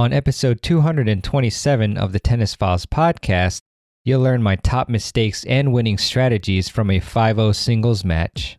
On episode 227 of the Tennis Files podcast, you'll learn my top mistakes and winning strategies from a 5 0 singles match.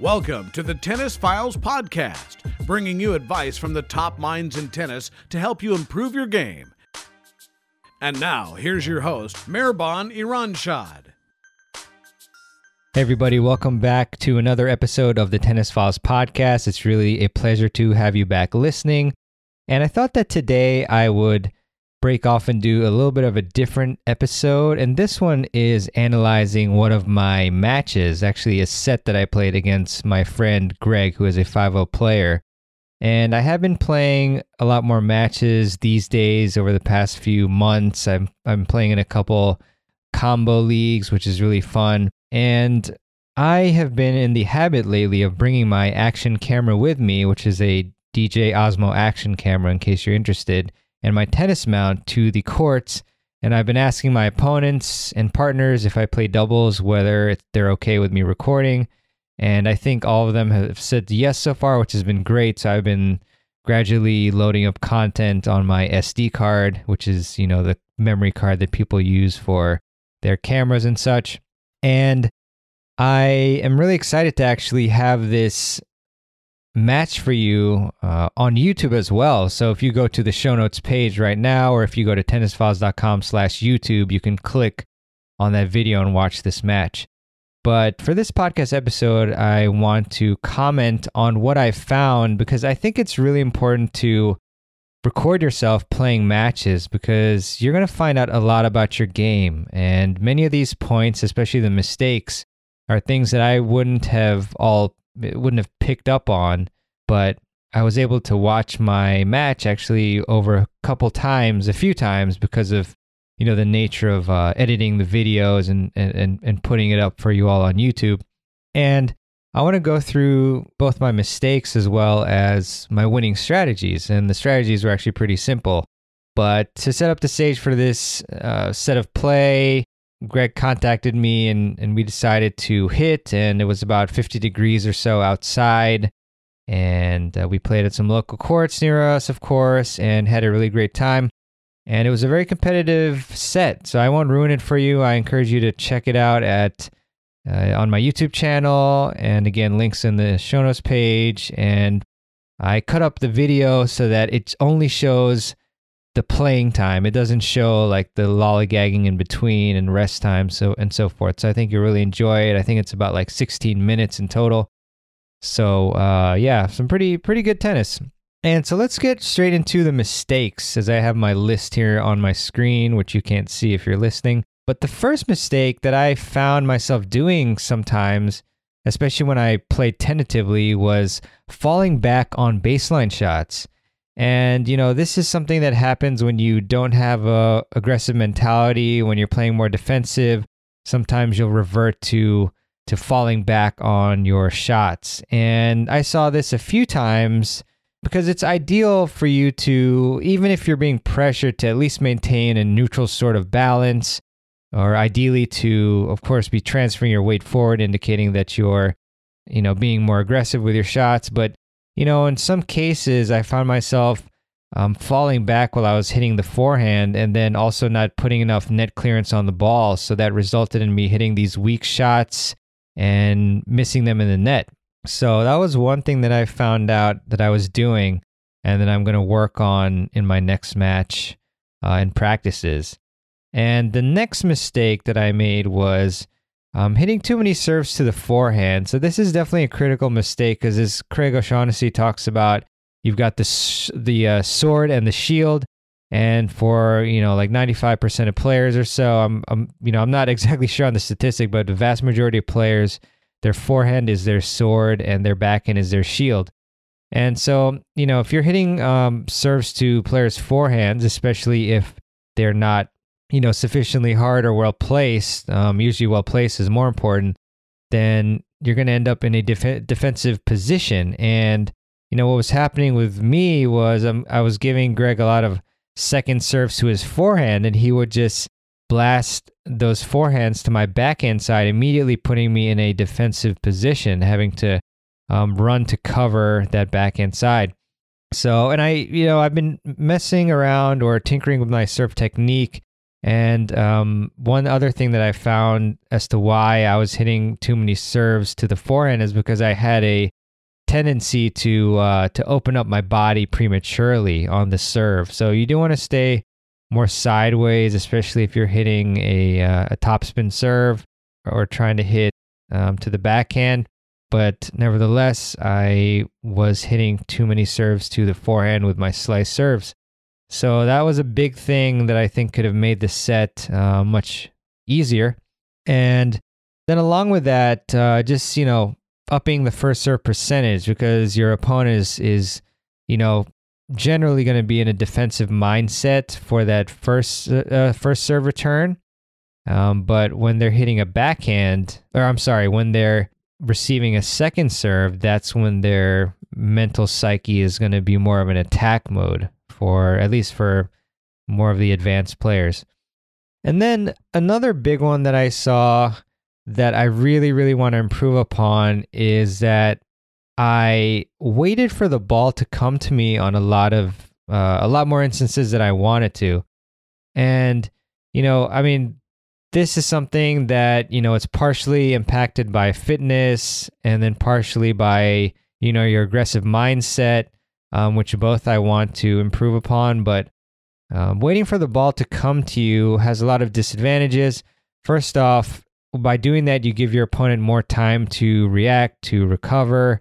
Welcome to the Tennis Files Podcast, bringing you advice from the top minds in tennis to help you improve your game. And now, here's your host, Mehrban Iranshad. Hey, everybody, welcome back to another episode of the Tennis Files Podcast. It's really a pleasure to have you back listening. And I thought that today I would break off and do a little bit of a different episode. And this one is analyzing one of my matches, actually, a set that I played against my friend Greg, who is a 5 0 player. And I have been playing a lot more matches these days over the past few months. I'm, I'm playing in a couple combo leagues, which is really fun. And I have been in the habit lately of bringing my action camera with me, which is a DJI Osmo action camera, in case you're interested, and my tennis mount to the courts. And I've been asking my opponents and partners if I play doubles, whether they're okay with me recording. And I think all of them have said yes so far, which has been great. So I've been gradually loading up content on my SD card, which is, you know, the memory card that people use for their cameras and such. And I am really excited to actually have this match for you uh, on YouTube as well. So if you go to the show notes page right now, or if you go to tennisfiles.com slash YouTube, you can click on that video and watch this match. But for this podcast episode, I want to comment on what I found because I think it's really important to record yourself playing matches because you're going to find out a lot about your game. And many of these points, especially the mistakes, are things that I wouldn't have all wouldn't have picked up on, but I was able to watch my match actually over a couple times, a few times because of you know the nature of uh, editing the videos and, and and putting it up for you all on YouTube. And I want to go through both my mistakes as well as my winning strategies. And the strategies were actually pretty simple. But to set up the stage for this uh, set of play, Greg contacted me and, and we decided to hit, and it was about 50 degrees or so outside. And uh, we played at some local courts near us, of course, and had a really great time. And it was a very competitive set, so I won't ruin it for you. I encourage you to check it out at uh, on my YouTube channel, and again, links in the show notes page. And I cut up the video so that it only shows the playing time. It doesn't show like the lollygagging in between and rest time, so and so forth. So I think you really enjoy it. I think it's about like 16 minutes in total. So uh, yeah, some pretty pretty good tennis. And so let's get straight into the mistakes, as I have my list here on my screen, which you can't see if you're listening. But the first mistake that I found myself doing sometimes, especially when I played tentatively, was falling back on baseline shots. And you know, this is something that happens when you don't have a aggressive mentality, when you're playing more defensive. Sometimes you'll revert to to falling back on your shots. And I saw this a few times because it's ideal for you to even if you're being pressured to at least maintain a neutral sort of balance or ideally to of course be transferring your weight forward indicating that you're you know being more aggressive with your shots but you know in some cases i found myself um, falling back while i was hitting the forehand and then also not putting enough net clearance on the ball. So that resulted in me hitting these weak shots and missing them in the net. So that was one thing that i found out that i was doing and that i'm going to work on in my next match uh, practices. And the next mistake that I made was um, hitting too many serves to the forehand. So this is definitely a critical mistake because as Craig O'Shaughnessy talks about, you've got the the uh, sword and the shield, and for you know like 95% of players or so, I'm, I'm you know I'm not exactly sure on the statistic, but the vast majority of players, their forehand is their sword and their backhand is their shield. And so, you know, if you're hitting um, serves to players' forehands, especially if they're not you know, sufficiently hard or well placed, um, usually well placed is more important, then you're going to end up in a def- defensive position. And, you know, what was happening with me was um, I was giving Greg a lot of second serves to his forehand, and he would just blast those forehands to my backhand side, immediately putting me in a defensive position, having to um, run to cover that backhand side. So, and I, you know, I've been messing around or tinkering with my serve technique. And um, one other thing that I found as to why I was hitting too many serves to the forehand is because I had a tendency to uh, to open up my body prematurely on the serve. So you do want to stay more sideways, especially if you're hitting a uh, a topspin serve or trying to hit um, to the backhand. But nevertheless, I was hitting too many serves to the forehand with my slice serves. So that was a big thing that I think could have made the set uh, much easier. And then along with that, uh, just you know, upping the first serve percentage because your opponent is is you know generally going to be in a defensive mindset for that first uh, first serve return. Um, but when they're hitting a backhand, or I'm sorry, when they're receiving a second serve, that's when their mental psyche is going to be more of an attack mode for at least for more of the advanced players. And then another big one that I saw that I really, really want to improve upon is that I waited for the ball to come to me on a lot of uh, a lot more instances that I wanted to, and you know, I mean, this is something that you know it's partially impacted by fitness, and then partially by you know your aggressive mindset, um, which both I want to improve upon. But um, waiting for the ball to come to you has a lot of disadvantages. First off, by doing that, you give your opponent more time to react, to recover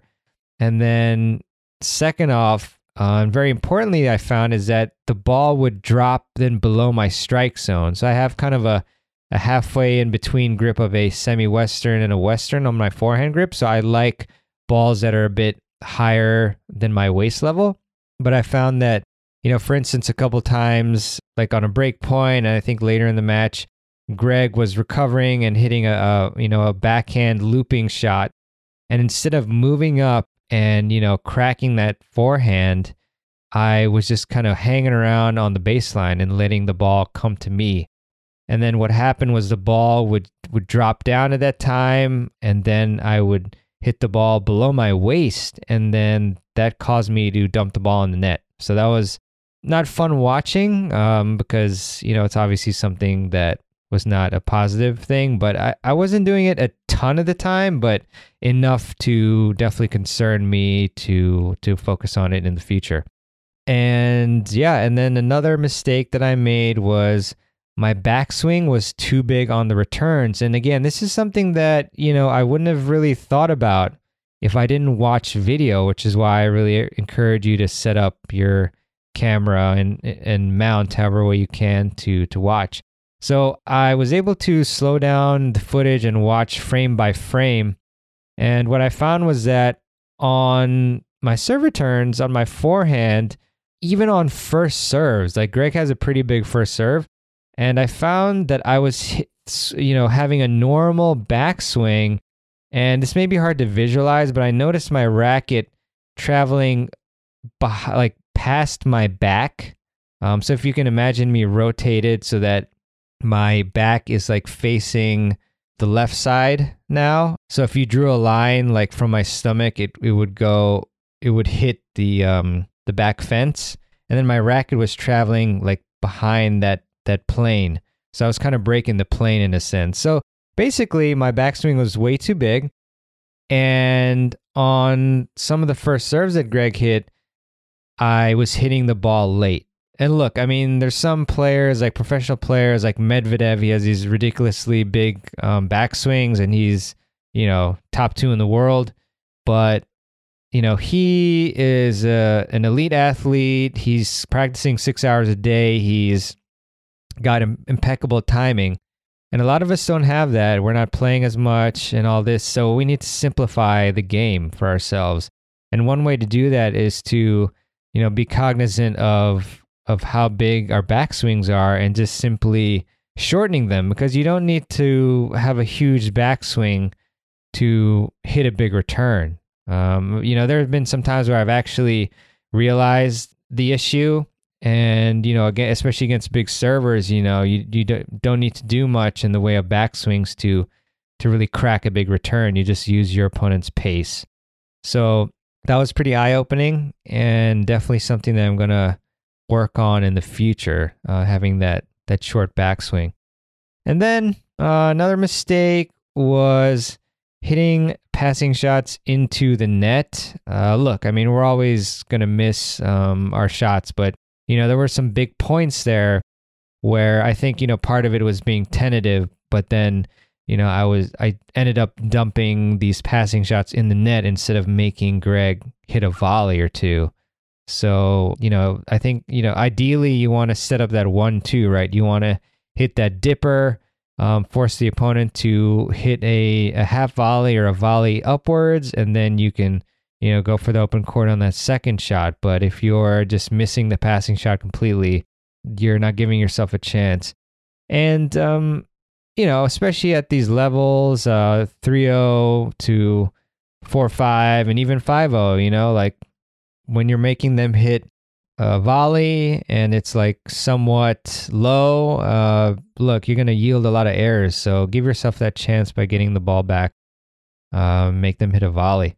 and then, second off, uh, and very importantly, I found is that the ball would drop then below my strike zone. So I have kind of a, a halfway in between grip of a semi Western and a Western on my forehand grip. So I like balls that are a bit higher than my waist level. But I found that, you know, for instance, a couple times, like on a break point, and I think later in the match, Greg was recovering and hitting a, a you know a backhand looping shot, and instead of moving up and you know cracking that forehand i was just kind of hanging around on the baseline and letting the ball come to me and then what happened was the ball would would drop down at that time and then i would hit the ball below my waist and then that caused me to dump the ball in the net so that was not fun watching um, because you know it's obviously something that was not a positive thing, but I, I wasn't doing it a ton of the time, but enough to definitely concern me to to focus on it in the future. And yeah, and then another mistake that I made was my backswing was too big on the returns. And again, this is something that, you know, I wouldn't have really thought about if I didn't watch video, which is why I really encourage you to set up your camera and and mount however way you can to to watch. So I was able to slow down the footage and watch frame by frame. And what I found was that on my serve returns, on my forehand, even on first serves, like Greg has a pretty big first serve. And I found that I was, you know, having a normal backswing. And this may be hard to visualize, but I noticed my racket traveling like past my back. Um, so if you can imagine me rotated so that my back is like facing the left side now. So if you drew a line like from my stomach, it, it would go, it would hit the um the back fence, and then my racket was traveling like behind that that plane. So I was kind of breaking the plane in a sense. So basically, my backswing was way too big, and on some of the first serves that Greg hit, I was hitting the ball late. And look, I mean, there's some players like professional players like Medvedev. He has these ridiculously big um, backswings, and he's you know top two in the world. But you know he is a, an elite athlete. He's practicing six hours a day. He's got Im- impeccable timing, and a lot of us don't have that. We're not playing as much and all this, so we need to simplify the game for ourselves. And one way to do that is to you know be cognizant of of how big our backswings are and just simply shortening them because you don't need to have a huge backswing to hit a big return. Um, you know, there have been some times where I've actually realized the issue and you know again especially against big servers you know you, you don't need to do much in the way of backswings to to really crack a big return. You just use your opponent's pace. So that was pretty eye-opening and definitely something that i'm going to work on in the future uh, having that that short backswing. And then uh, another mistake was hitting passing shots into the net. Uh, look, I mean, we're always going to miss um, our shots, but, you know, there were some big points there where I think, you know, part of it was being tentative, but then, you know, I was, I ended up dumping these passing shots in the net instead of making Greg hit a volley or two. So, you know, I think, you know, ideally you want to set up that one, two, right? You want to hit that dipper um, force the opponent to hit a, a half volley or a volley upwards, and then you can you know go for the open court on that second shot. But if you're just missing the passing shot completely, you're not giving yourself a chance. And um, you know, especially at these levels, uh, 3-0 to 4-5 and even 5-0, you know, like when you're making them hit a volley and it's like somewhat low, uh, look, you're going to yield a lot of errors. So give yourself that chance by getting the ball back. Uh, make them hit a volley.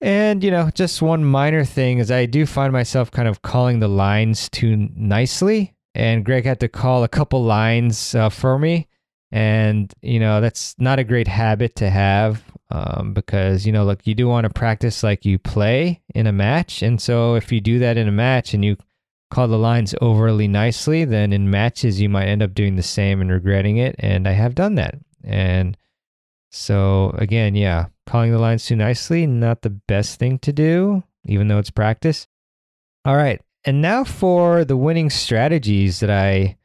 And, you know, just one minor thing is I do find myself kind of calling the lines too nicely. And Greg had to call a couple lines uh, for me. And, you know, that's not a great habit to have um, because, you know, look, you do want to practice like you play in a match. And so if you do that in a match and you call the lines overly nicely, then in matches you might end up doing the same and regretting it. And I have done that. And so again, yeah, calling the lines too nicely, not the best thing to do, even though it's practice. All right. And now for the winning strategies that I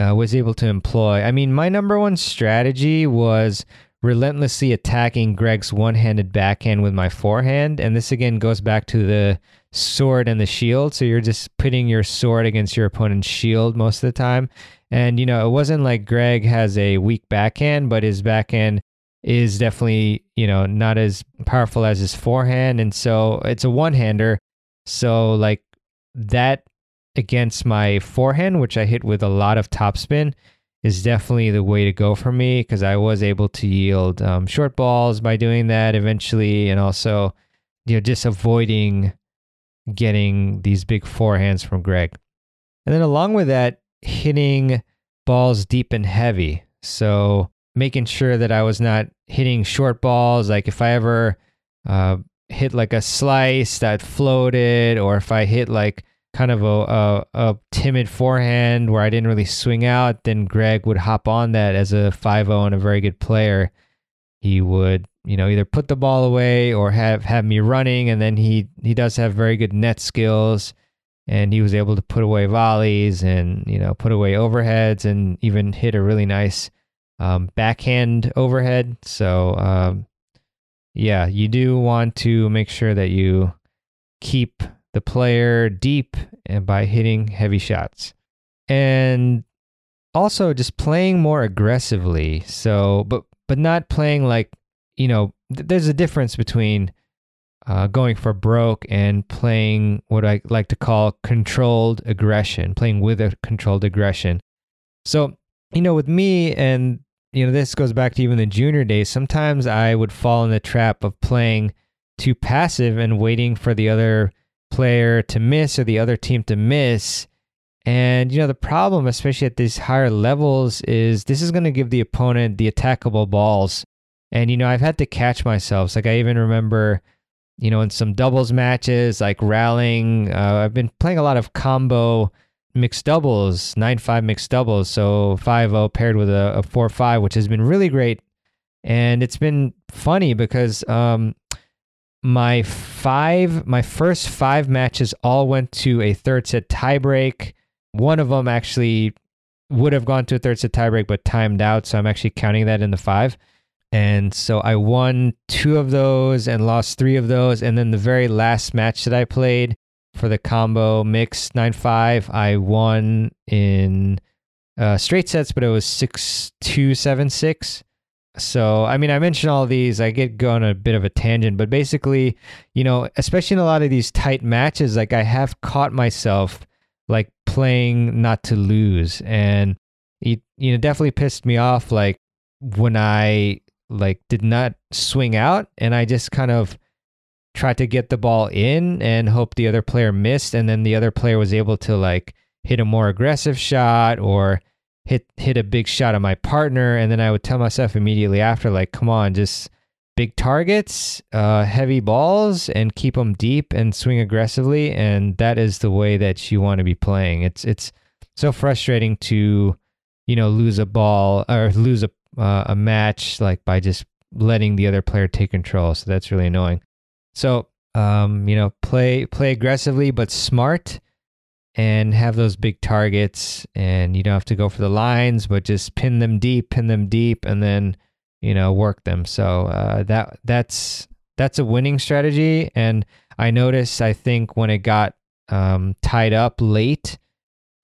uh, was able to employ. I mean, my number one strategy was relentlessly attacking Greg's one handed backhand with my forehand. And this again goes back to the sword and the shield. So you're just putting your sword against your opponent's shield most of the time. And, you know, it wasn't like Greg has a weak backhand, but his backhand is definitely, you know, not as powerful as his forehand. And so it's a one hander. So, like that against my forehand, which I hit with a lot of topspin, is definitely the way to go for me because I was able to yield um, short balls by doing that eventually. And also, you know, just avoiding getting these big forehands from Greg. And then along with that, hitting balls deep and heavy. So making sure that I was not hitting short balls. Like if I ever uh, hit like a slice that floated, or if I hit like kind of a, a, a timid forehand where I didn't really swing out, then Greg would hop on that as a 5-0 and a very good player. He would, you know, either put the ball away or have have me running, and then he he does have very good net skills, and he was able to put away volleys and you know put away overheads and even hit a really nice um, backhand overhead. So, um, yeah, you do want to make sure that you keep the player deep and by hitting heavy shots. And also just playing more aggressively. So, but but not playing like, you know, th- there's a difference between uh, going for broke and playing what I like to call controlled aggression, playing with a controlled aggression. So, you know, with me and you know, this goes back to even the junior days. Sometimes I would fall in the trap of playing too passive and waiting for the other player to miss or the other team to miss. And, you know, the problem, especially at these higher levels, is this is going to give the opponent the attackable balls. And, you know, I've had to catch myself. Like, I even remember, you know, in some doubles matches, like rallying, uh, I've been playing a lot of combo mixed doubles, 9 5 mixed doubles. So five zero paired with a, a 4 5, which has been really great. And it's been funny because um, my five, my first five matches all went to a third set tiebreak. One of them actually would have gone to a third set tiebreak, but timed out. So I'm actually counting that in the five. And so I won two of those and lost three of those. And then the very last match that I played for the combo mix 9 5, I won in uh, straight sets, but it was 6 2 7 6. So, I mean, I mentioned all these. I get going a bit of a tangent, but basically, you know, especially in a lot of these tight matches, like I have caught myself like playing not to lose, and it you know definitely pissed me off. Like when I like did not swing out, and I just kind of tried to get the ball in and hope the other player missed, and then the other player was able to like hit a more aggressive shot or hit hit a big shot at my partner, and then I would tell myself immediately after, like, come on, just big targets, uh, heavy balls, and keep them deep and swing aggressively, and that is the way that you want to be playing. It's it's so frustrating to you know lose a ball or lose a uh, a match like by just letting the other player take control. So that's really annoying. So um, you know, play play aggressively but smart and have those big targets. And you don't have to go for the lines but just pin them deep pin them deep and then you know work them. So uh, that that's that's a winning strategy. And i noticed i think when it got um, tied up late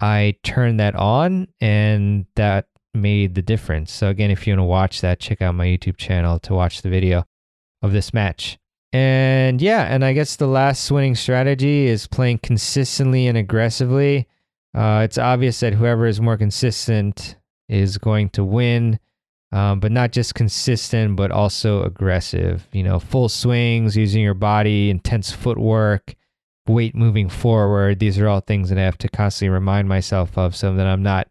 i turned that on and that made the difference. So again if you want to watch that check out my youtube channel to watch the video of this match and yeah, and I guess the last winning strategy is playing consistently and aggressively. Uh, it's obvious that whoever is more consistent is going to win, um, but not just consistent, but also aggressive. You know, full swings, using your body, intense footwork, weight moving forward. These are all things that I have to constantly remind myself of so that I'm not,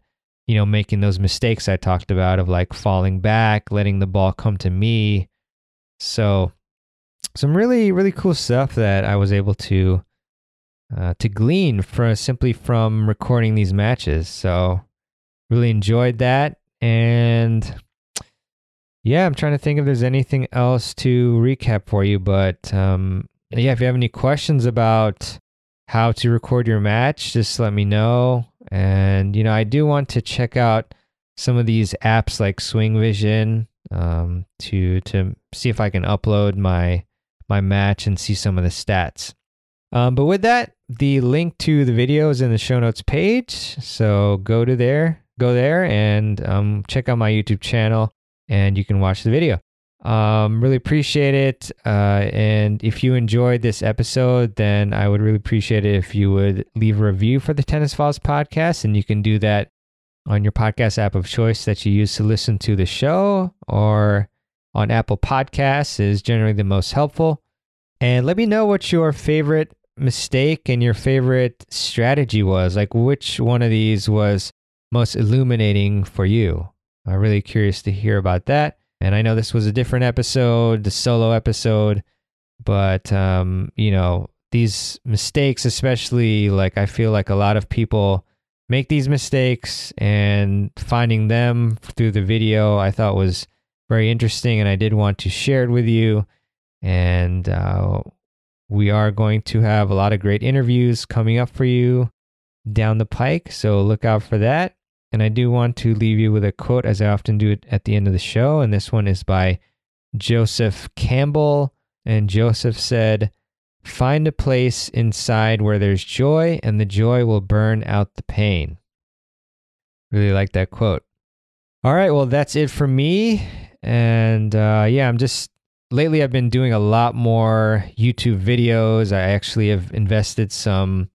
you know, making those mistakes I talked about of like falling back, letting the ball come to me. So some really really cool stuff that I was able to uh, to glean from simply from recording these matches. So really enjoyed that, and yeah, I'm trying to think if there's anything else to recap for you. But um, yeah, if you have any questions about how to record your match, just let me know. And you know, I do want to check out some of these apps like Swing Vision um, to to see if I can upload my my match and see some of the stats. Um, but with that, the link to the video is in the show notes page. So go to there, go there, and um, check out my YouTube channel, and you can watch the video. Um, really appreciate it. Uh, and if you enjoyed this episode, then I would really appreciate it if you would leave a review for the Tennis Files podcast. And you can do that on your podcast app of choice that you use to listen to the show or on Apple Podcasts is generally the most helpful. And let me know what your favorite mistake and your favorite strategy was. Like, which one of these was most illuminating for you? I'm really curious to hear about that. And I know this was a different episode, the solo episode, but, um, you know, these mistakes, especially like I feel like a lot of people make these mistakes and finding them through the video I thought was very interesting, and I did want to share it with you. And uh, we are going to have a lot of great interviews coming up for you down the pike, so look out for that. And I do want to leave you with a quote, as I often do at the end of the show. And this one is by Joseph Campbell. And Joseph said, Find a place inside where there's joy, and the joy will burn out the pain. Really like that quote. All right, well, that's it for me. And uh, yeah, I'm just lately I've been doing a lot more YouTube videos. I actually have invested some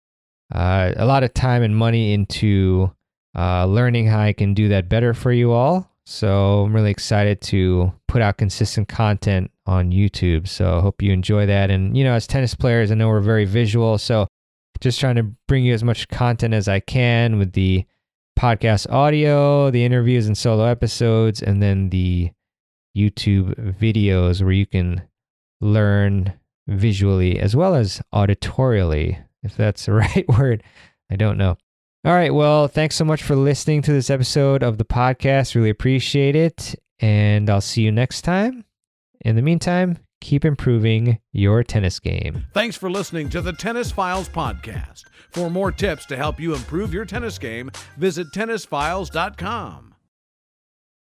uh, a lot of time and money into uh, learning how I can do that better for you all. So I'm really excited to put out consistent content on YouTube. So I hope you enjoy that. And, you know, as tennis players, I know we're very visual. So just trying to bring you as much content as I can with the podcast audio, the interviews and solo episodes, and then the YouTube videos where you can learn visually as well as auditorially, if that's the right word. I don't know. All right. Well, thanks so much for listening to this episode of the podcast. Really appreciate it. And I'll see you next time. In the meantime, keep improving your tennis game. Thanks for listening to the Tennis Files podcast. For more tips to help you improve your tennis game, visit tennisfiles.com.